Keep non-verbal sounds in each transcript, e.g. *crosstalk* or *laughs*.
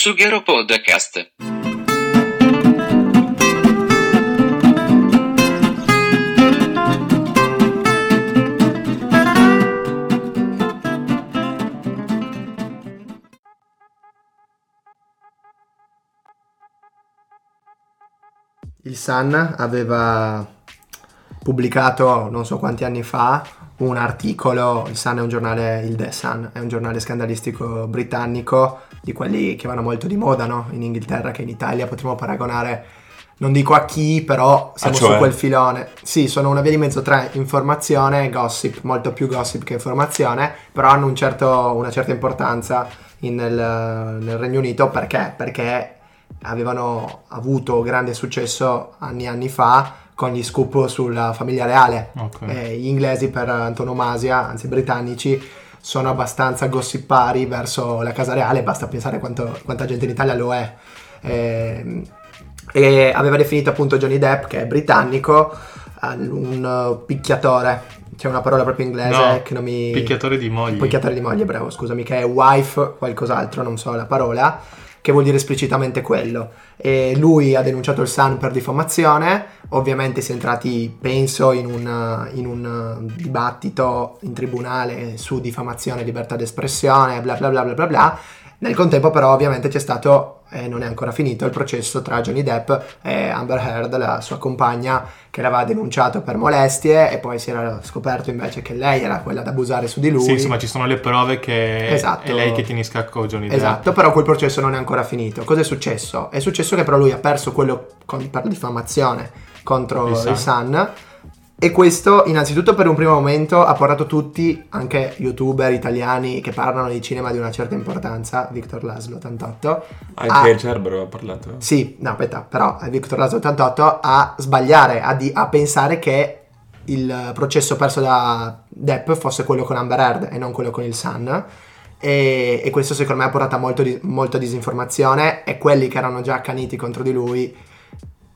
Sughero Podcast. Il Sun aveva pubblicato non so quanti anni fa un articolo, il Sun è un giornale, il The Sun è un giornale scandalistico britannico di quelli che vanno molto di moda no? in Inghilterra che in Italia potremmo paragonare non dico a chi, però siamo Ah, cioè? su quel filone. Sì, sono una via di mezzo tra informazione e gossip, molto più gossip che informazione, però hanno un certo- una certa importanza in- nel, nel Regno Unito perché? Perché avevano avuto grande successo anni e anni fa con gli scoop sulla famiglia reale. Ok. Eh, gli inglesi per antonomasia, anzi i britannici, sono abbastanza gossipari verso la casa reale, basta pensare quanto- quanta gente in Italia lo è. Ehm, e aveva definito appunto Johnny Depp, che è britannico, eh, un eh, picchiatore. C'è una parola proprio inglese No, che non mi... Picchiatore di mogli. Picchiatore di moglie, bravo, scusami, che è wife, qualcos'altro, non so la parola, che vuol dire esplicitamente quello. E lui ha denunciato il Sun per diffamazione, ovviamente si è entrati, penso, in un, in un uh, dibattito in tribunale su diffamazione libertà d'espressione, bla bla bla bla bla bla. Nel contempo però ovviamente c'è stato, e non è ancora finito, il processo tra Johnny Depp e Amber Heard, la sua compagna, che l'aveva denunciato per molestie e poi si era scoperto invece che lei era quella ad abusare su di lui. Sì, insomma, ci sono le prove che Esatto. è lei che tiene in scacco Johnny Depp. Esatto, però quel processo non è ancora finito. Cosa è successo? È successo che però lui ha perso quello con- per diffamazione contro Il il Sun. E questo, innanzitutto, per un primo momento ha portato tutti, anche youtuber italiani che parlano di cinema di una certa importanza, Victor Laszlo 88. Anche il Cerbero ha parlato. Sì, no, aspetta, però Victor Laszlo 88 a sbagliare, a, di- a pensare che il processo perso da Depp fosse quello con Amber Heard e non quello con il Sun. E, e questo secondo me ha portato molto di- molta disinformazione e quelli che erano già accaniti contro di lui,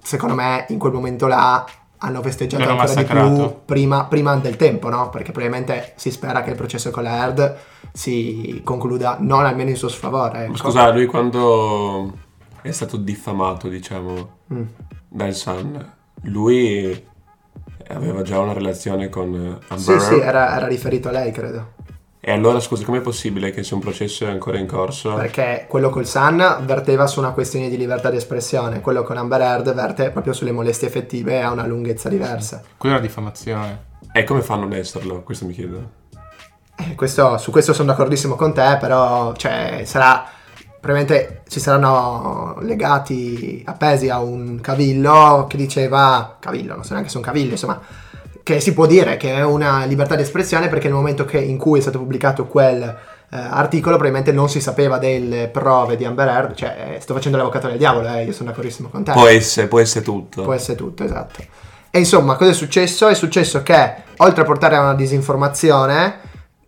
secondo me in quel momento là hanno festeggiato ancora di più massacrato. prima, prima del tempo, no? Perché probabilmente si spera che il processo con la Heard si concluda non almeno in suo sfavore. ecco. Scusa, lui quando è stato diffamato, diciamo, Mm. dal Sun, lui aveva già una relazione con Amber Sì, sì, era, era riferito a lei, credo. E allora, scusa, com'è possibile che se un processo è ancora in corso... Perché quello col Sun verteva su una questione di libertà di espressione, quello con Amber Heard verte proprio sulle molestie effettive e ha una lunghezza diversa. Quella è una diffamazione. E come fanno ad esserlo? Questo mi chiedo. Eh, questo- su questo sono d'accordissimo con te, però cioè, sarà. Probabilmente ci saranno legati appesi a un cavillo che diceva. Cavillo, non so neanche se è un cavillo, insomma. Che si può dire che è una libertà di espressione perché nel momento che- in cui è stato pubblicato quel eh, articolo probabilmente non si sapeva delle prove di Amber Heard, cioè eh, sto facendo l'avvocato del diavolo, eh, io sono d'accordissimo con te. Può essere, può essere tutto. Può essere tutto, esatto. E insomma, cosa è successo? È successo che, oltre a portare a una disinformazione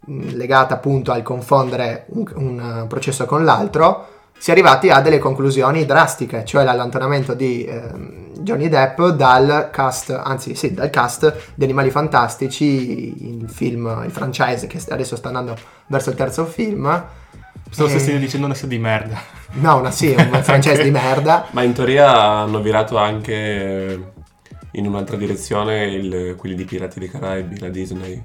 mh, legata appunto al confondere un, un, uh, processo con l'altro, si è arrivati a delle conclusioni drastiche, cioè l'allontanamento di ehm, Johnny Depp dal cast, anzi sì, dal cast di Animali Fantastici, il film, il franchise che adesso sta andando verso il terzo film. Pensavo Eh, stessi dicendo una serie di merda. No, una, sì, un *laughs* *laughs* franchise di merda. Ma in teoria hanno virato anche in un'altra direzione il- quelli di Pirati dei Caraibi, la Disney.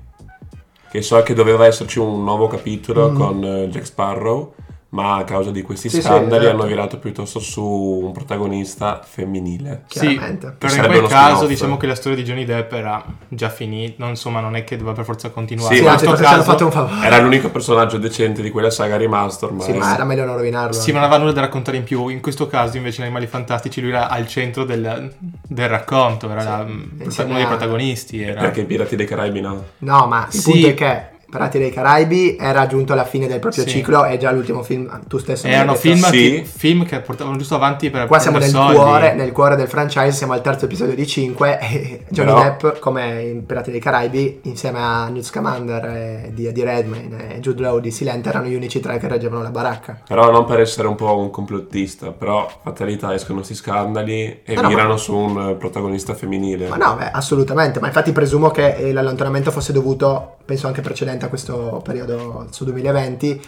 Che so che doveva esserci un nuovo capitolo Mm. con eh, Jack Sparrow, ma a causa di questi Sì, sì, scandali esatto. hanno virato piuttosto su un protagonista femminile. Sì, però in quel caso spin-off. diciamo che la storia di Johnny Depp era già finita, non, insomma non è che doveva per forza continuare. Sì, Sì, ci hanno caso fatto un favore. Era l'unico personaggio decente di quella saga rimasto ormai. Sì, ma era meglio non rovinarlo. Sì, ma non aveva nulla da raccontare in più. In questo caso, invece, in Animali Fantastici, lui era al centro del, del racconto, era la- uno dei protagonisti. Era... Perché i Pirati dei Caraibi no? No, ma il Sì. punto è che Pirati dei Caraibi era giunto alla fine del proprio Sì. ciclo e già l'ultimo film, tu stesso mi hai Erano detto. film, Sì. che, film che portavano giusto avanti per Qua siamo nel cuore, nel cuore del franchise, siamo al terzo episodio di 5 *laughs* e Johnny Però- Depp, come in Pirati dei Caraibi, insieme a Newt Scamander e di, di Redmayne e Jude Law di Silent erano gli unici tre che reggevano la baracca. Però non per essere un po' un complottista, però fatalità escono questi scandali e No, no, virano ma- su un eh, protagonista femminile. Ma no, beh, assolutamente, ma infatti presumo che eh, l'allontanamento fosse dovuto, penso anche precedente a questo periodo su 2020,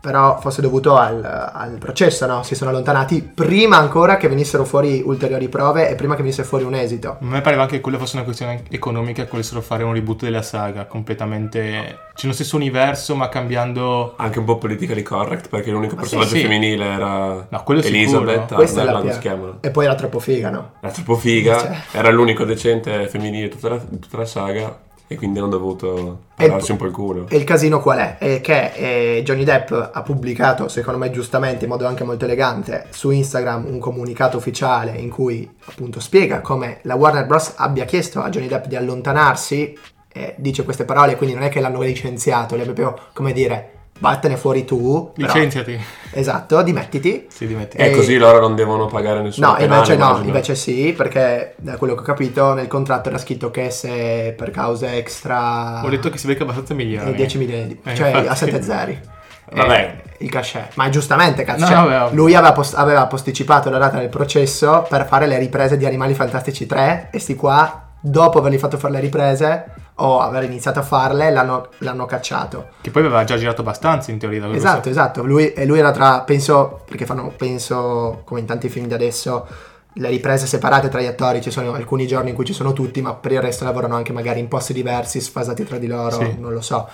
però fosse dovuto al, al processo, no? Si sono allontanati prima ancora che venissero fuori ulteriori prove e prima che venisse fuori un esito. A me pareva che quella fosse una questione economica che volessero fare un reboot della saga, completamente... C'è lo stesso universo ma cambiando... Anche un po' politically correct perché l'unico Ma personaggio sì, sì. femminile era No, quello Elizabeth. Questa è la Arnella, si chiama? E poi era troppo figa, no? Era troppo figa, Cioè. era l'unico decente femminile di tutta la, tutta la saga e quindi hanno dovuto pararsi un po' il culo. E il casino qual è? È che eh, Johnny Depp ha pubblicato, secondo me giustamente, in modo anche molto elegante, su Instagram un comunicato ufficiale in cui appunto spiega come la Warner Bros. abbia chiesto a Johnny Depp di allontanarsi, e dice queste parole, quindi non è che l'hanno licenziato, le è proprio come dire, vattene fuori tu, però- Licenziati. esatto, dimettiti. Si dimetti. E Eh, così loro non devono pagare nessuno. No, penale, invece no, immagino. invece sì, perché da quello che ho capito nel contratto era scritto che se per cause extra... Ho detto che si becca abbastanza milioni. e 10 milioni di... Eh, cioè infatti. a 7 zeri. *laughs* Vabbè. Eh, il cachet. Ma giustamente, cazzo. No, cioè, vabbè, vabbè. lui aveva, post- aveva posticipato la data del processo per fare le riprese di Animali Fantastici 3 e sti qua, dopo avergli fatto fare le riprese o aver iniziato a farle, l'hanno, l'hanno cacciato. Che poi aveva già girato abbastanza in teoria. Esatto, so. esatto. Lui, e lui era tra, penso, perché fanno, penso, come in tanti film di adesso, le riprese separate tra gli attori, ci sono alcuni giorni in cui ci sono tutti, ma per il resto lavorano anche magari in posti diversi, sfasati tra di loro, Sì. non lo so.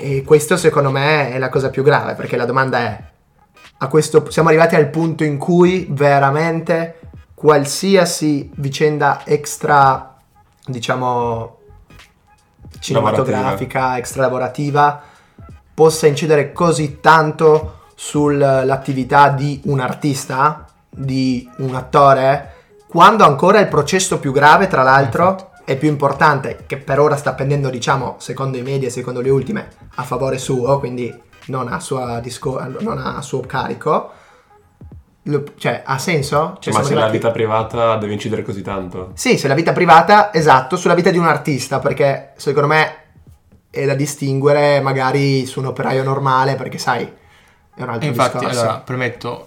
E questo secondo me è la cosa più grave, perché la domanda è, a questo, siamo arrivati al punto in cui veramente qualsiasi vicenda extra, diciamo, cinematografica, lavorativa, possa incidere così tanto sull'attività di un artista, di un attore, quando ancora il processo più grave, tra l'altro, è più importante, che per ora sta pendendo, diciamo, secondo i media e secondo le ultime, a favore suo, quindi non a, disco- non a suo carico. Lo- cioè, ha senso? Cioè, Ma se la arrivati- vita privata deve incidere così tanto. sì, se la vita privata, esatto, sulla vita di un artista, perché secondo me è da distinguere magari su un operaio normale, perché sai, è un altro E infatti, discorso. allora, premetto,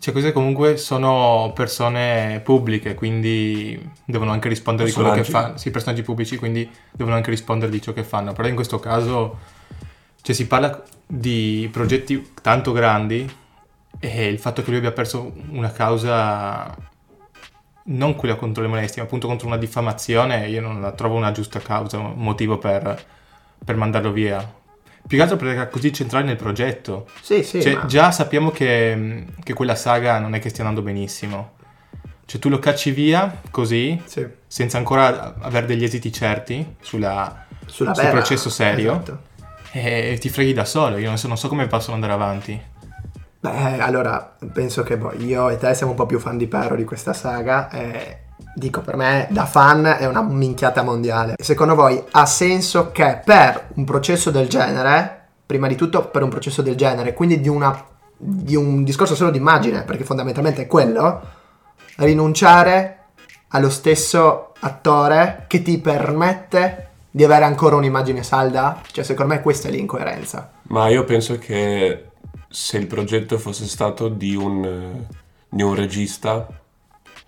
cioè queste comunque sono persone pubbliche, quindi devono anche rispondere di quello che fanno. Sì, personaggi pubblici, quindi devono anche rispondere di ciò che fanno. Però in questo caso, cioè si parla di progetti tanto grandi e il fatto che lui abbia perso una causa, non quella contro le molestie, ma appunto contro una diffamazione, io non la trovo una giusta causa, un motivo per, per mandarlo via. Più che altro perché era così centrale nel progetto. Sì, sì, Cioè, ma- già sappiamo che, che quella saga non è che stia andando benissimo. Cioè, tu lo cacci via così, sì. senza ancora avere degli esiti certi sulla, sulla sul vera- processo serio. Esatto. e ti freghi da solo. Io non so, non so come possono andare avanti. Beh, allora, penso che boh, io e te siamo un po' più fan di Perro di questa saga. E dico, per me, da fan è una minchiata mondiale. Secondo voi ha senso che per un processo del genere, prima di tutto per un processo del genere, quindi di, una, di un discorso solo di immagine, perché fondamentalmente è quello, rinunciare allo stesso attore che ti permette di avere ancora un'immagine salda? Cioè, secondo me questa è l'incoerenza. Ma io penso che se il progetto fosse stato di un, eh, di un regista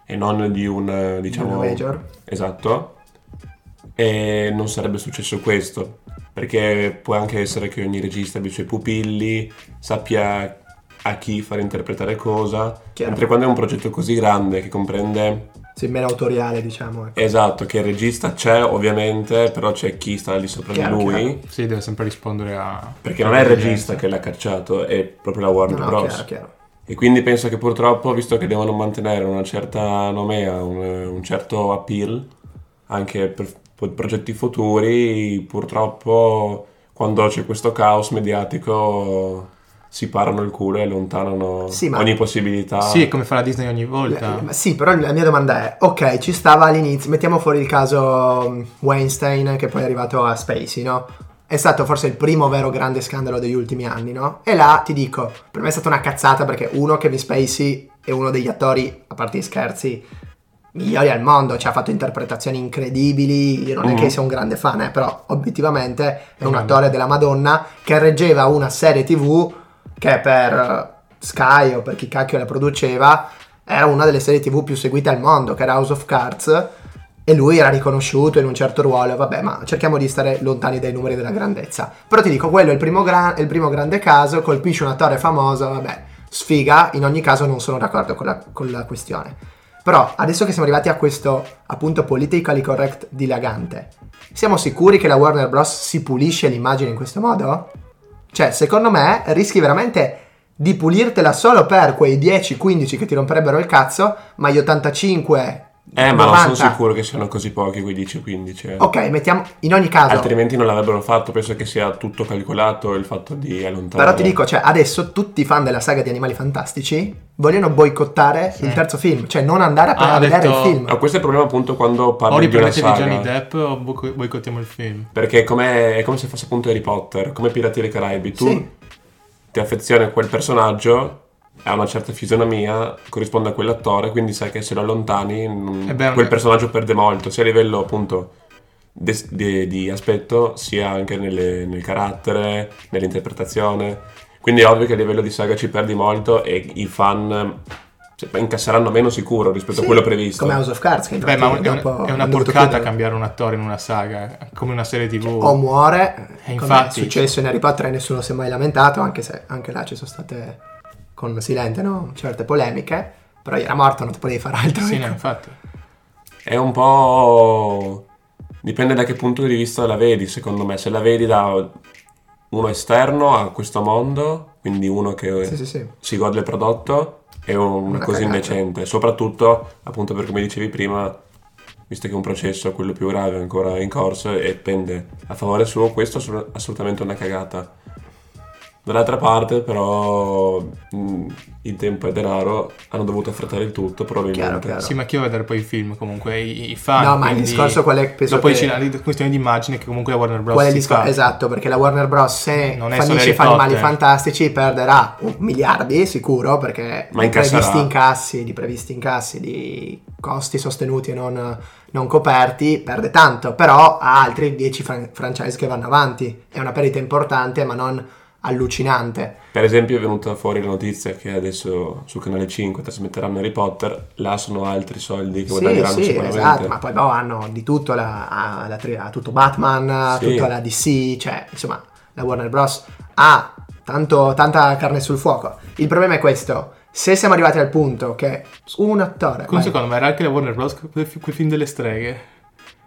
e non di un, eh, diciamo... Major. Esatto. E non sarebbe successo questo. Perché può anche essere che ogni regista abbia i suoi pupilli, sappia a chi far interpretare cosa. Chiaro. Mentre quando è un progetto così grande che comprende Sì, meno autoriale, diciamo. ecco. Esatto, che il regista c'è ovviamente, però c'è chi sta lì sopra Chiaro, di lui. chiaro. Sì, deve sempre rispondere a... Perché non è il regista che l'ha cacciato, è proprio la Warner No, no, Bros. chiaro, chiaro. E quindi penso che purtroppo, visto che devono mantenere una certa nomea, un, un certo appeal, anche per po- progetti futuri, purtroppo quando c'è questo caos mediatico si parano il culo e allontanano Sì, ma- ogni possibilità. Sì, è come fa la Disney ogni volta. Ma sì, però la mia domanda è, ok, ci stava all'inizio, mettiamo fuori il caso um, Weinstein che poi è arrivato a Spacey, no? È stato forse il primo vero grande scandalo degli ultimi anni, no? E là ti dico, per me è stata una cazzata perché uno Kevin Spacey è uno degli attori, a parte gli scherzi, migliori al mondo, cioè ha fatto interpretazioni incredibili, io non è Mhm. che sia un grande fan, eh, però obiettivamente è un Mhm. attore della Madonna che reggeva una serie tv che per Sky o per chi cacchio la produceva era una delle serie tv più seguite al mondo, che era House of Cards, e lui era riconosciuto in un certo ruolo, vabbè, ma cerchiamo di stare lontani dai numeri della grandezza. Però ti dico, quello è il primo, gra- il primo grande caso, colpisce una torre famosa, vabbè, sfiga, in ogni caso non sono d'accordo con la, con la questione. Però adesso che siamo arrivati a questo appunto politically correct dilagante, siamo sicuri che la Warner Bros. si pulisce l'immagine in questo modo? Cioè, secondo me rischi veramente di pulirtela solo per quei 10-15 che ti romperebbero il cazzo, ma gli 85 Eh, ma non 90. sono sicuro che siano così pochi quei 10-15. eh. Ok, mettiamo in ogni caso. Altrimenti non l'avrebbero fatto, penso che sia tutto calcolato il fatto di allontanare. Però ti dico, cioè, adesso tutti i fan della saga di Animali Fantastici vogliono boicottare il terzo film, cioè non andare a, Ah, ha vedere detto- il film. Ah, questo è il problema appunto quando O parli di una saga. Johnny Depp o boico- boicottiamo il film. Perché è come, è come se fosse appunto Harry Potter, come Pirati dei Caraibi. Tu Sì. ti affezioni a quel personaggio, ha una certa fisionomia, corrisponde a quell'attore, quindi sai che se lo allontani Eh beh, quel eh. personaggio perde molto, sia a livello appunto des- di, di aspetto, sia anche nelle- nel carattere, nell'interpretazione. Quindi è ovvio che a livello di saga ci perdi molto e i fan se- incasseranno meno sicuro rispetto Sì, a quello previsto. Come House of Cards, che Beh, ma è, un- è una porcata cambiare un attore in una saga, come una serie tv. O muore, E come infatti- è successo in Harry Potter e nessuno si è mai lamentato, anche se anche là ci sono state con Silente no? certe polemiche, però era morto, non ti potevi fare altro. Sì, ecco. no, infatti. È un po'. Dipende da che punto di vista la vedi, secondo me. Se la vedi da uno esterno a questo mondo, quindi uno che Sì, sì, sì. si gode del prodotto, è un- Una così cagata. indecente. Soprattutto, appunto, per come dicevi prima, visto che un processo, quello più grave, è ancora in corso e pende a favore suo, questo è assolut- assolutamente una cagata. Dall'altra parte, però, mh, il tempo è denaro, hanno dovuto affrettare il tutto, probabilmente. Chiaro, chiaro. Sì, ma chi va a vedere poi i film comunque? I, i fan. No, ma il discorso qual è? Penso Dopo che- ci sono questioni di immagine che comunque la Warner Bros. Qual è il discorso? fa. Esatto, perché la Warner Bros. se Non fallisce fa animali fantastici perderà un miliardi sicuro perché Ma di previsti incassi, di previsti incassi, di costi sostenuti e non, non coperti, perde tanto, però ha altri 10 fran- franchise che vanno avanti. È una perdita importante ma non allucinante. Per esempio è venuta fuori la notizia che adesso su Canale 5 trasmetteranno Harry Potter, là sono altri soldi che Sì, guadagneranno sì, sicuramente. esatto, ma poi boh, hanno di tutto, la, ha la tri- ha tutto Batman, ha Sì. tutta la DC, cioè insomma la Warner Bros. ha tanto- tanta carne sul fuoco. Il problema è questo, se siamo arrivati al punto che un attore... Un vai, secondo, ma era anche la Warner Bros. quel, fi- quel film delle streghe.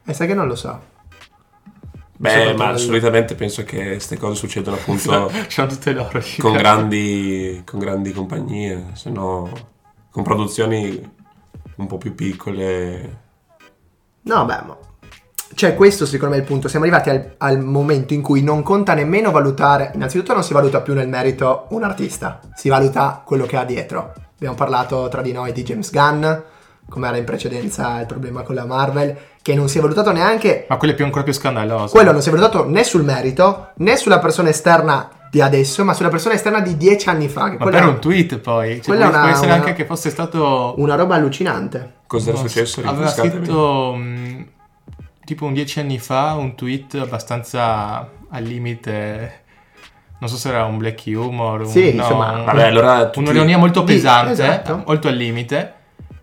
eh, sai che non lo so. Beh, ma nel- solitamente penso che queste cose succedono appunto *laughs* con, grandi, con grandi compagnie, se no con produzioni un po' più piccole. No, beh, ma... Cioè, questo secondo me è il punto. Siamo arrivati al, al momento in cui non conta nemmeno valutare. Innanzitutto, non si valuta più nel merito un artista, si valuta quello che ha dietro. Abbiamo parlato tra di noi di James Gunn, come era in precedenza il problema con la Marvel, che non si è valutato neanche. Ma quello è più ancora più scandaloso. Quello non si è valutato né sul merito, né sulla persona esterna di adesso, ma sulla persona esterna di dieci anni fa. Che Ma per è un tweet poi. Cioè, è può una- essere una- anche che fosse stato... una roba allucinante. Cosa era No, successo? Aveva scritto mh, tipo un dieci anni fa un tweet abbastanza al limite. Non so se era un black humor. Un, Sì, no, insomma, un- Vabbè, allora tutti- un'ironia molto pesante, esatto. molto al limite.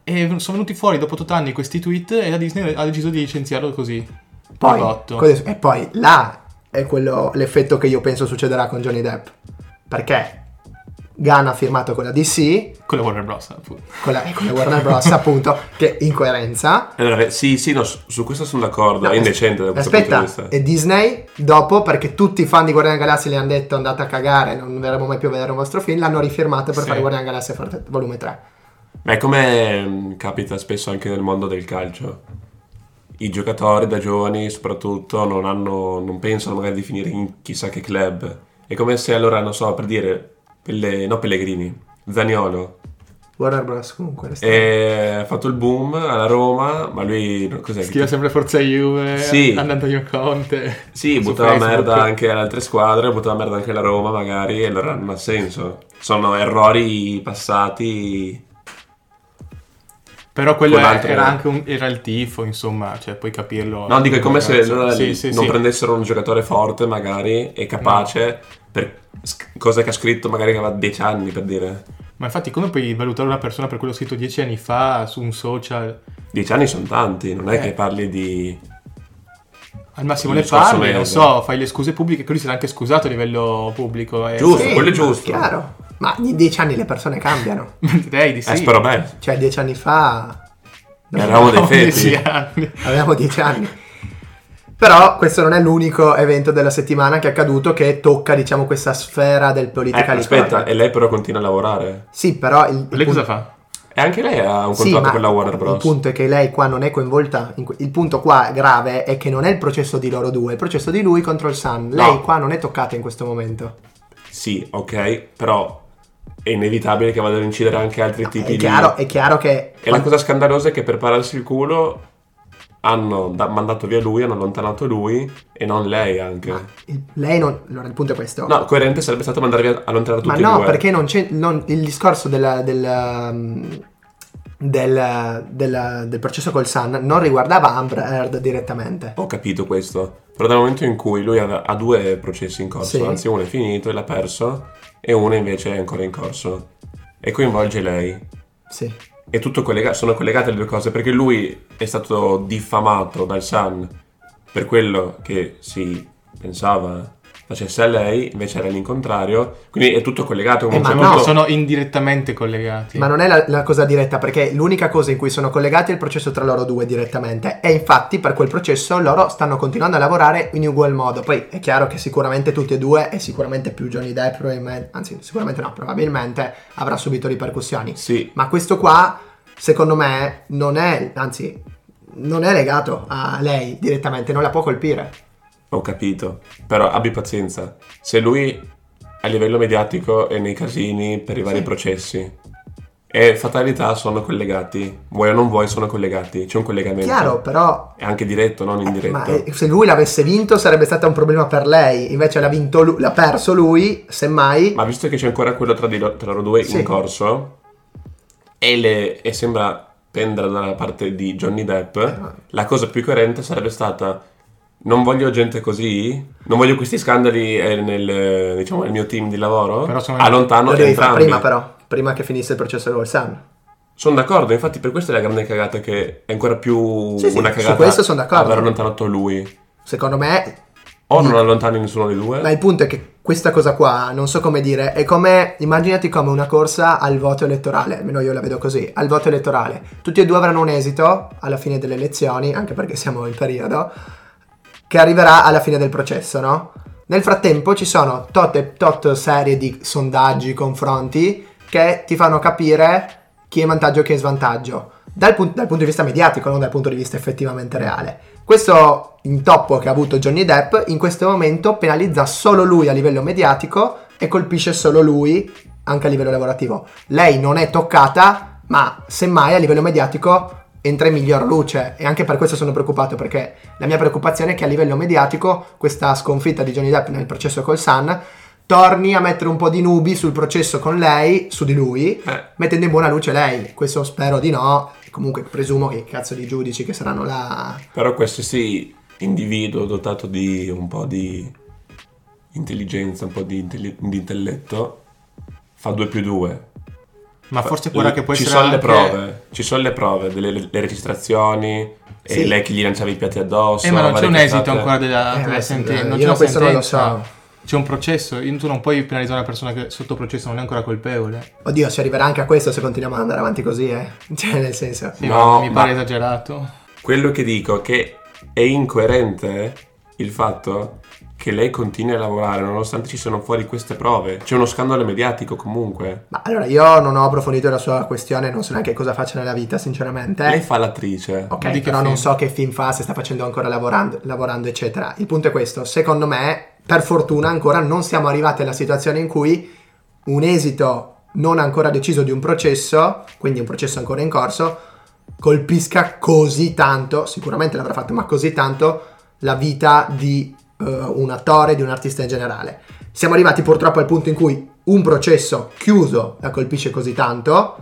E sono venuti fuori dopo 8 anni questi tweet e la Disney ha deciso di licenziarlo così. Poi, cosa- e poi là è quello, l'effetto che io penso succederà con Johnny Depp. Perché Gunn ha firmato con la DC, Con la Warner Bros. appunto. con la, con la Warner Bros. *laughs* appunto, che in coerenza. Allora, sì, sì, no, su, su questo sono d'accordo, No, è indecente da questo punto Aspetta, di vista. e Disney dopo, perché tutti i fan di Guardiani della Galassia le hanno detto andate a cagare, non verremo mai più a vedere un vostro film, l'hanno rifirmato per Sì. fare Guardiani Galassia Parte- volume 3. Ma è come mh, capita spesso anche nel mondo del calcio. I giocatori da giovani, soprattutto, non, hanno, non pensano magari di finire in chissà che club. È come se allora, non so, per dire, Pelle, no Pellegrini, Zaniolo, Warner Bros. comunque. e ha fatto il boom alla Roma, ma lui, cos'è? che- Scrive sempre Forza Juve, Sì. andando io Conte. Sì, buttava Facebook. merda anche alle altre squadre, buttava merda anche alla Roma magari, e allora non ha senso. Sono errori passati. Però quello altre- era anche un, era il tifo, insomma, cioè puoi capirlo. No, dico, è come se allora Sì, sì, non sì. prendessero un giocatore forte magari e capace per sc- cosa che ha scritto magari che aveva 10 anni per dire. Ma infatti come puoi valutare una persona per quello scritto dieci anni fa su un social Dieci anni sono tanti, non è Eh. che parli di... Al massimo ne scorso parli, non so, fai le scuse pubbliche, che lui si era anche scusato a livello pubblico. eh. Giusto. quello è giusto. Chiaro. Ma in dieci anni le persone cambiano. *laughs* Direi di sì. Eh, spero bene. Cioè, dieci anni fa... Eravamo dei feti. dieci anni. Avevamo dieci anni. Però questo non è l'unico evento della settimana che è accaduto che tocca, diciamo, questa sfera del Eh, politically aspetta, e lei però continua a lavorare. Sì, però il, il Lei cosa punto- fa? E anche lei ha un Sì, contratto ma con la Warner Bros. Il punto è che lei qua non è coinvolta. il punto qua grave è che non è il processo di loro due, è il processo di lui contro il Sun. Lei No. qua non è toccata in questo momento. Sì, ok, però è inevitabile che vadano a incidere anche altri tipi È di... chiaro, è chiaro che. E la cosa scandalosa è che per pararsi il culo hanno da- mandato via lui, hanno allontanato lui e non lei anche. il- lei non. Allora, il punto è questo. No, coerente sarebbe stato mandare via, allontanare tutti Ma no, perché non c'è. non- il discorso della- del, um, del, del- del processo col Sun non riguardava Amber Heard direttamente. Ho capito questo. Però dal momento in cui lui ha, ha due processi in corso, Sì. anzi uno è finito e l'ha perso, e uno invece è ancora in corso. E coinvolge lei. Sì. È tutto collegato, sono collegate le due cose perché lui è stato diffamato dal Sun per quello che si pensava facesse a lei, invece era l'incontrario. Quindi è tutto collegato. Eh, ma no, tutto- sono indirettamente collegati. Ma non è la, la cosa diretta, perché l'unica cosa in cui sono collegati è il processo tra loro due direttamente. E infatti per quel processo loro stanno continuando a lavorare in ugual modo. Poi è chiaro che sicuramente tutti e due, e sicuramente più Johnny Depp, probabilmente, anzi sicuramente no, probabilmente avrà subito ripercussioni. Sì, Ma questo qua, secondo me, non è, anzi, non è legato a lei direttamente, non la può colpire. Ho capito. Però abbi pazienza. Se lui a livello mediatico è nei casini per i vari Sì. processi e fatalità sono collegati, vuoi o non vuoi sono collegati, c'è un collegamento. Chiaro, però È anche diretto, non Eh, indiretto. Ma eh, se lui l'avesse vinto sarebbe stato un problema per lei, invece l'ha, vinto lu- l'ha perso lui, semmai... Ma visto che c'è ancora quello tra, di tra loro due Sì. in corso e, le- e sembra pendere dalla parte di Johnny Depp, ma- la cosa più coerente sarebbe stata non voglio gente così, non voglio questi scandali eh, nel, diciamo, nel mio team di lavoro, Però sono- allontano Lo devi fare entrambi. prima però, prima che finisse il processo col Sun. Sono d'accordo, infatti per questo è la grande cagata che è ancora più Sì, sì, una su cagata questo sono d'accordo. aver allontanato lui. Secondo me... O non allontani nessuno dei due. Ma il punto è che questa cosa qua, non so come dire, è come, immaginati come una corsa al voto elettorale, almeno io la vedo così, al voto elettorale. Tutti e due avranno un esito alla fine delle elezioni, anche perché siamo in periodo, che arriverà alla fine del processo, no? Nel frattempo ci sono tot, e tot serie di sondaggi, confronti, che ti fanno capire chi è in vantaggio e chi è in svantaggio. Dal, pun- dal punto di vista mediatico, non dal punto di vista effettivamente reale. Questo intoppo che ha avuto Johnny Depp in questo momento penalizza solo lui a livello mediatico e colpisce solo lui anche a livello lavorativo. Lei non è toccata, ma semmai a livello mediatico entra in miglior luce e anche per questo sono preoccupato perché la mia preoccupazione è che a livello mediatico questa sconfitta di Johnny Depp nel processo col Sun torni a mettere un po' di nubi sul processo con lei, su di lui, Eh. mettendo in buona luce lei. Questo spero di no. Comunque presumo che cazzo di giudici che saranno là. Però qualsiasi individuo dotato di un po' di intelligenza, un po' di, intelli- di intelletto, fa 2 più 2. Ma forse quella che può ci essere sono le anche- prove, ci sono le prove, delle le registrazioni, Sì. e lei che gli lanciava i piatti addosso. Eh, ma non c'è un esito cazzate. ancora della, Eh, della sentenza. Non c'è una questo non lo sentenza. so. C'è un processo. Tu non puoi penalizzare una persona che sotto processo non è ancora colpevole. Oddio, si arriverà anche a questo se continuiamo ad andare avanti così, eh. *laughs* Cioè, nel senso. Sì, No, mi pare esagerato. Quello che dico è che è incoerente il fatto che lei continui a lavorare nonostante ci siano fuori queste prove. C'è uno scandalo mediatico comunque. Ma allora, io non ho approfondito la sua questione, non so neanche cosa faccia nella vita, sinceramente. Lei fa l'attrice. Ok, Di che però non so che film fa, se sta facendo ancora lavorando, lavorando, eccetera. Il punto è questo, secondo me, per fortuna ancora non siamo arrivati alla situazione in cui un esito non ancora deciso di un processo, quindi un processo ancora in corso, colpisca così tanto, sicuramente l'avrà fatto, ma così tanto la vita di eh, un attore, di un artista in generale. Siamo arrivati purtroppo al punto in cui un processo chiuso la colpisce così tanto,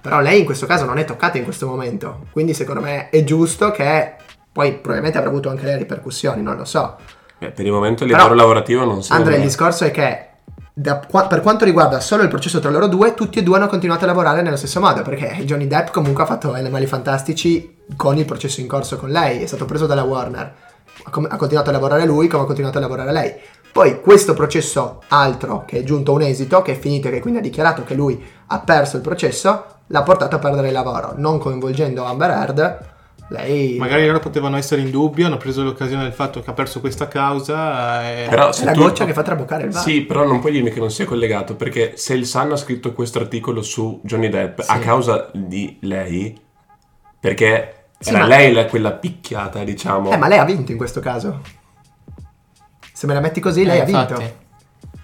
però lei in questo caso non è toccata in questo momento. Quindi secondo me è giusto che poi probabilmente avrà avuto anche le ripercussioni, non lo so. Beh, per il momento il Però, lavoro lavorativo non sembra. Andrea, il discorso è che da per quanto riguarda solo il processo tra loro due, tutti e due hanno continuato a lavorare nello stesso modo, perché Johnny Depp comunque ha fatto Animali Fantastici con il processo in corso con lei, è stato preso dalla Warner, ha, continuato a lavorare lui come ha continuato a lavorare lei. Poi questo processo altro, che è giunto a un esito, che è finito e che quindi ha dichiarato che lui ha perso il processo, l'ha portato a perdere il lavoro, non coinvolgendo Amber Heard. Lei Magari loro potevano essere in dubbio, hanno preso l'occasione del fatto che ha perso questa causa e... Però è se la tu- goccia che fa traboccare il vaso. Sì, però non puoi dirmi che non sia collegato, perché se il Sun ha scritto questo articolo su Johnny Depp a causa di lei, perché Sì, era ma- lei la- quella picchiata, diciamo. Eh, ma lei ha vinto in questo caso. Se me la metti così, lei Eh, ha vinto. infatti.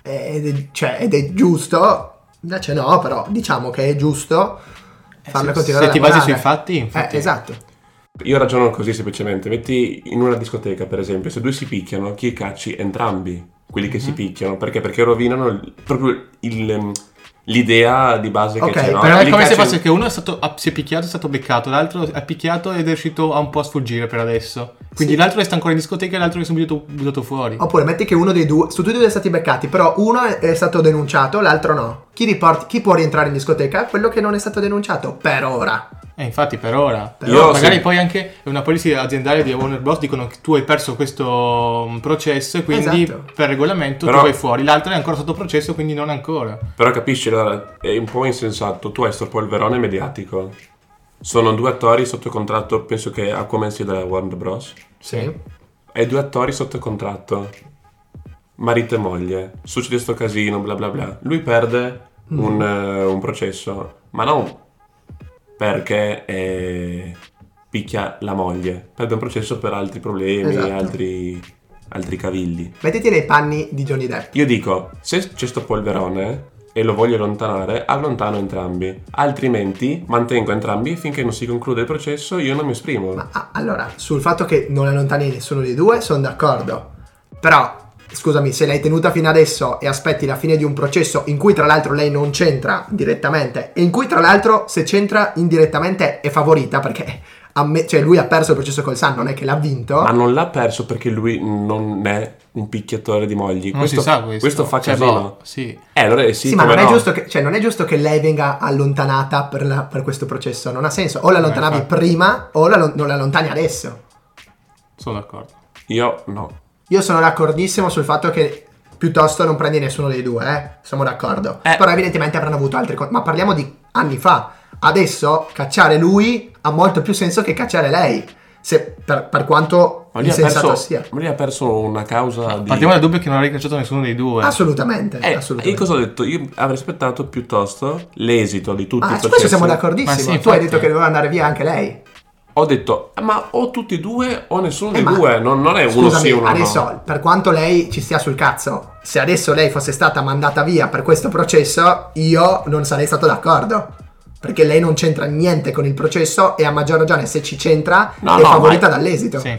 Ed è, cioè, ed è giusto, invece no, però diciamo che è giusto farla se- continuare se ti basi sui fatti, infatti. Eh, esatto. Io ragiono così semplicemente. Metti in una discoteca, per esempio, se due si picchiano, chi cacci? Entrambi quelli che si picchiano. Perché? Perché rovinano il- proprio il, ehm, l'idea di base Ok, che c'è. No? Però è come se fosse che uno è stato, si è picchiato, è stato beccato, l'altro è picchiato ed è riuscito a un po' a sfuggire per adesso. Quindi Sì. l'altro resta ancora in discoteca e l'altro è subito buttato fuori. Oppure metti che uno dei due, su tutti e due è stati beccati, però uno è, stato denunciato, l'altro no. Chi, riporti- chi può rientrare in discoteca? Quello che non è stato denunciato, per ora. Eh, infatti, per ora. Però Io magari sì. poi anche una policy aziendale di Warner Bros. dicono che tu hai perso questo mm, processo e quindi Esatto. per regolamento Però- tu vai fuori. L'altro è ancora sotto processo, quindi non ancora. Però capisci, è un po' insensato. Tu hai sto polverone mediatico. Sono due attori sotto contratto, penso che Aquaman sia della Warner Bros. Sì. Hai due attori sotto contratto, marito e moglie. Succede sto casino, bla bla bla. Lui perde Mm. un, eh, un processo, ma non perché eh, picchia la moglie. Perde un processo per altri problemi, Esatto. altri, altri cavilli. Mettiti nei panni di Johnny Depp. Io dico, se c'è sto polverone e lo voglio allontanare, allontano entrambi. Altrimenti mantengo entrambi finché non si conclude il processo, io non mi esprimo. Ma ah, allora, sul fatto che non allontani nessuno dei due, sono d'accordo. Però, scusami, se l'hai tenuta fino adesso e aspetti la fine di un processo in cui tra l'altro lei non c'entra direttamente e in cui tra l'altro se c'entra indirettamente è favorita perché amme- cioè lui ha perso il processo col Sun, non è che l'ha vinto. Ma non l'ha perso perché lui non è un picchiatore di mogli. Non questo, si sa questo. fa Cioè, casino. boh, sì. Eh, allora sì, Sì, ma non è, no. giusto che, cioè, non è giusto che lei venga allontanata per, la- per questo processo, non ha senso. O l'allontanavi prima o la- non l'allontani adesso. Sono d'accordo. Io no. Io sono d'accordissimo sul fatto che piuttosto non prendi nessuno dei due, eh? Siamo d'accordo. Eh. Però evidentemente avranno avuto altri... co- Ma parliamo di anni fa. Adesso cacciare lui ha molto più senso che cacciare lei. Se, per, per quanto Ma lui, ha insensato perso, sia. ma lui ha perso una causa di... Partiamo dal dubbio che non avrei cacciato nessuno dei due. Assolutamente, Eh, assolutamente. io cosa ho detto? Io avrei aspettato piuttosto l'esito di tutti Ah, i processi. questo siamo d'accordissimo. Ma sì, tu hai infatti. detto che doveva andare via anche lei. Ho detto, "Ah, ma o tutti e due o nessuno Eh, dei ma- due. Non, non è uno Scusami, sì, uno adesso, no. per quanto lei ci stia sul cazzo, se adesso lei fosse stata mandata via per questo processo, io non sarei stato d'accordo. Perché lei non c'entra niente con il processo e a maggior ragione se ci c'entra No, è no, favorita ma- dall'esito. Sì.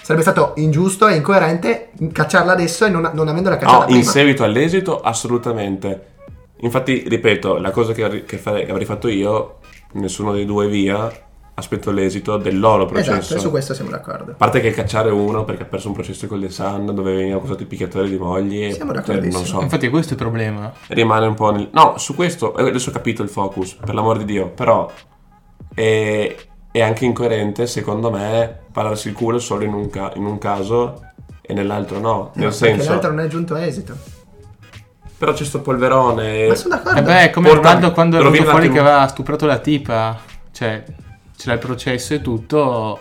Sarebbe stato ingiusto e incoerente cacciarla adesso e non, non avendola cacciata No, prima. in seguito all'esito, assolutamente. Infatti, ripeto, la cosa che, che fare- che avrei fatto io, nessuno dei due via, aspetto l'esito del loro processo. Esatto, su questo siamo d'accordo. A parte che cacciare uno perché ha perso un processo con The Sun dove veniva accusato il picchiatore di mogli. e- Siamo cioè, d'accordissimo. non so. Infatti questo è il problema. Rimane un po' nel. No, su questo. eh, Adesso ho capito il focus, per l'amor di Dio. Però. È, è anche incoerente, secondo me, pararsi il culo solo in un, ca- in un caso e nell'altro no. Nel No, perché senso. l'altro non è giunto a esito. Però c'è sto polverone. Ma sono d'accordo. E beh, è come Porta- Ronaldo quando è venuto fuori un che attimo- aveva stuprato la tipa. Cioè, c'era il processo e tutto.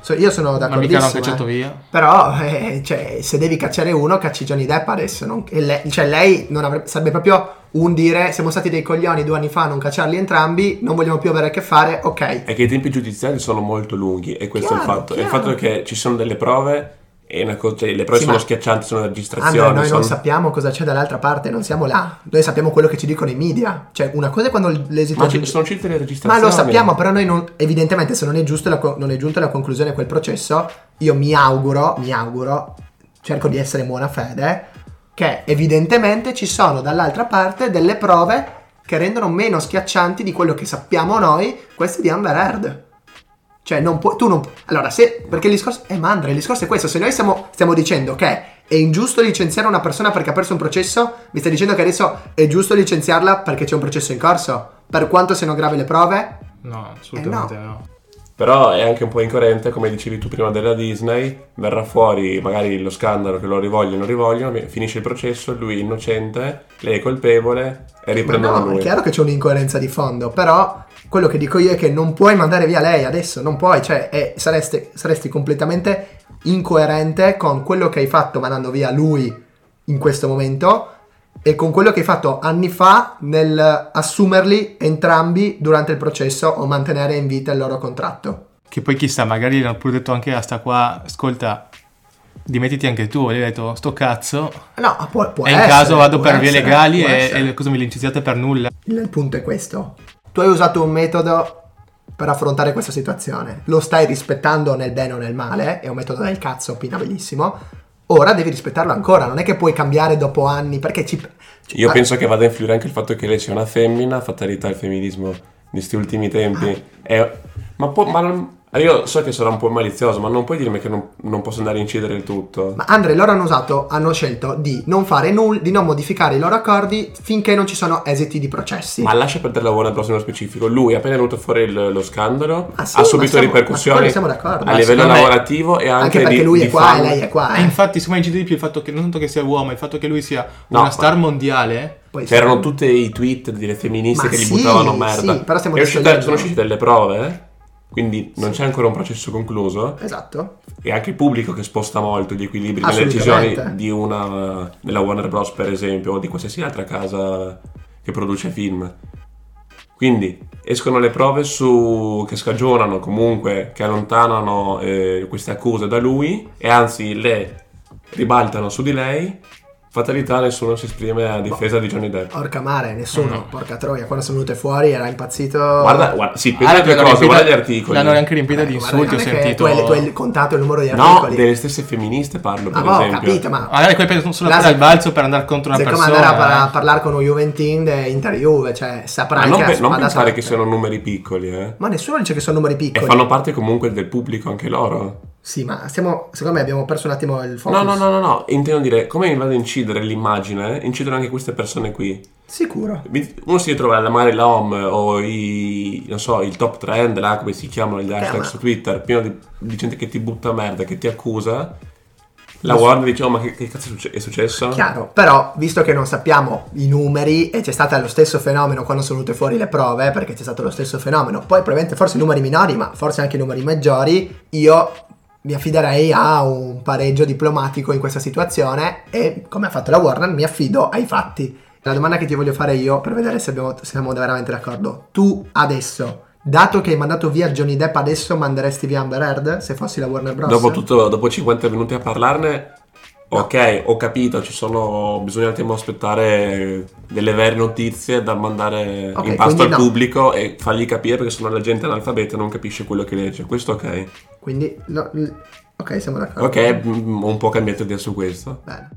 So- io sono Ma mica l'hanno cacciato eh. via. Però, eh, cioè, se devi cacciare uno, cacci Johnny Depp adesso. non- e lei, cioè, lei non avrebbe, sarebbe proprio un dire: siamo stati dei coglioni due anni fa a non cacciarli entrambi, non vogliamo più avere a che fare, ok. È che i tempi giudiziari sono molto lunghi e questo è il Chiaro, fatto. E il chiaro. fatto è che ci sono delle prove e una cosa, cioè, le prove Sì, sono ma- schiaccianti, sono registrazioni. noi sono- non sappiamo cosa c'è dall'altra parte, non siamo là. Noi sappiamo quello che ci dicono i media. Cioè, una cosa è quando l'esito Ma è ci- sono uscite le Ma registrazioni. lo sappiamo, però noi non, evidentemente se non è, giusto la non è giunto alla conclusione quel processo, io mi auguro, mi auguro, cerco di essere in buona fede, che evidentemente ci sono dall'altra parte delle prove che rendono meno schiaccianti di quello che sappiamo noi, questi di Amber Heard. Cioè, non puoi, tu non Allora, se. Perché il discorso. Eh, Mandra, il discorso è questo. Se noi stiamo, stiamo dicendo che è ingiusto licenziare una persona perché ha perso un processo? Mi stai dicendo che adesso è giusto licenziarla perché c'è un processo in corso? Per quanto siano gravi le prove? No, assolutamente Eh, no. no. Però è anche un po' incoerente, come dicevi tu prima della Disney, verrà fuori magari lo scandalo che lo rivogliono, lo rivogliono, finisce il processo, lui è innocente, lei è colpevole e Ma riprendono no, è lui. chiaro che c'è un'incoerenza di fondo, però quello che dico io è che non puoi mandare via lei adesso, non puoi, cioè è- saresti, saresti completamente incoerente con quello che hai fatto mandando via lui in questo momento e con quello che hai fatto anni fa nel assumerli entrambi durante il processo o mantenere in vita il loro contratto. Che poi chissà, magari l'hanno pure detto anche a sta qua, ascolta, dimettiti anche tu, gli hai detto, sto cazzo, No, può, può e in essere, caso vado per vie essere, legali può e, e cosa mi licenziate per nulla. Il punto è questo. Tu hai usato un metodo per affrontare questa situazione. Lo stai rispettando nel bene o nel male. È un metodo del cazzo, opinabilissimo. Ora devi rispettarlo ancora. Non è che puoi cambiare dopo anni. Perché ci. Io ah, penso che vada a influire anche il fatto che lei sia una femmina, fatalità il femminismo di questi ultimi tempi. È- ma, può- ma non- io so che sarà un po' malizioso, ma non puoi dirmi che non, non posso andare a incidere il tutto. Ma Andre, loro hanno usato, hanno scelto di non fare nulla, di non modificare i loro accordi finché non ci sono esiti di processi. Ma lascia perdere la Bros. nello specifico. Lui, appena è venuto fuori il- lo scandalo, Ah, sì, ha ma subito siamo- ma ripercussioni siamo d'accordo. a Ma livello secondo me- lavorativo e anche, Anche perché di, lui di è qua fama. e lei è qua. E eh. infatti, secondo me incide di più il fatto che, non tanto che sia uomo, il fatto che lui sia No, una star ma- mondiale, Poi C'erano sì. tutti i tweet delle femministe Ma che gli sì, buttavano merda. sì, però stiamo È uscita- distogliendo. sono uscite delle prove, eh? Quindi non c'è ancora un processo concluso. Esatto. E anche il pubblico che sposta molto gli equilibri Assolutamente. decisioni di una della Warner Bros. per esempio, o di qualsiasi altra casa che produce film. Quindi escono le prove su, che scagionano comunque, che allontanano eh, queste accuse da lui e anzi le ribaltano su di lei. Fatalità, nessuno si esprime a difesa di Johnny Depp. Porca mare, nessuno. No. Porca troia. Quando sono venute fuori era impazzito. Guarda, guarda, sì, Ah, pensa a due l'hanno cose, riempita- guarda gli articoli. L'hanno anche riempita di Eh, guarda, insulti, ho è sentito. Tu hai, tu hai contato il numero di No, articoli. delle stesse femministe parlo, per Ah, boh, ho esempio. capito, ma Magari quelle sono per se- al balzo per andare contro una se come persona. andare a, par- a eh. parlare con un Juventin de Inter Juve, cioè Ma saprai non, che pe- non pensare che siano numeri piccoli, eh. Ma nessuno dice che sono numeri E piccoli. fanno parte comunque del pubblico anche loro. Sì, ma stiamo, secondo me abbiamo perso un attimo il focus. No, no, no, no, no. Intendo dire, come vado a incidere l'immagine, incidono anche queste persone qui. Sicuro. Uno si ritrova magari la home o i, non so, il top trend, là, come si chiamano gli hashtag ma- su Twitter, pieno di, di gente che ti butta merda, che ti accusa. La Warner dice, oh ma che, che cazzo è successo? Chiaro, però visto che non sappiamo i numeri e c'è stato lo stesso fenomeno quando sono venute fuori le prove, perché c'è stato lo stesso fenomeno, poi probabilmente forse numeri minori, ma forse anche numeri maggiori, io mi affiderei a un pareggio diplomatico in questa situazione e come ha fatto la Warner mi affido ai fatti. La domanda che ti voglio fare io per vedere se abbiamo- se siamo veramente d'accordo, tu adesso, dato che hai mandato via Johnny Depp, adesso manderesti via Amber Heard se fossi la Warner Bros? Dopo, tutto, dopo 50 minuti a parlarne, ok, ho capito, ci sono, bisogna un attimo aspettare delle vere notizie da mandare Ok, in pasto al no. pubblico e fargli capire perché sono la gente analfabeta e non capisce quello che legge. Questo ok. Quindi, no, ok, siamo d'accordo. Ok, ho un po' cambiato idea su questo. Bene.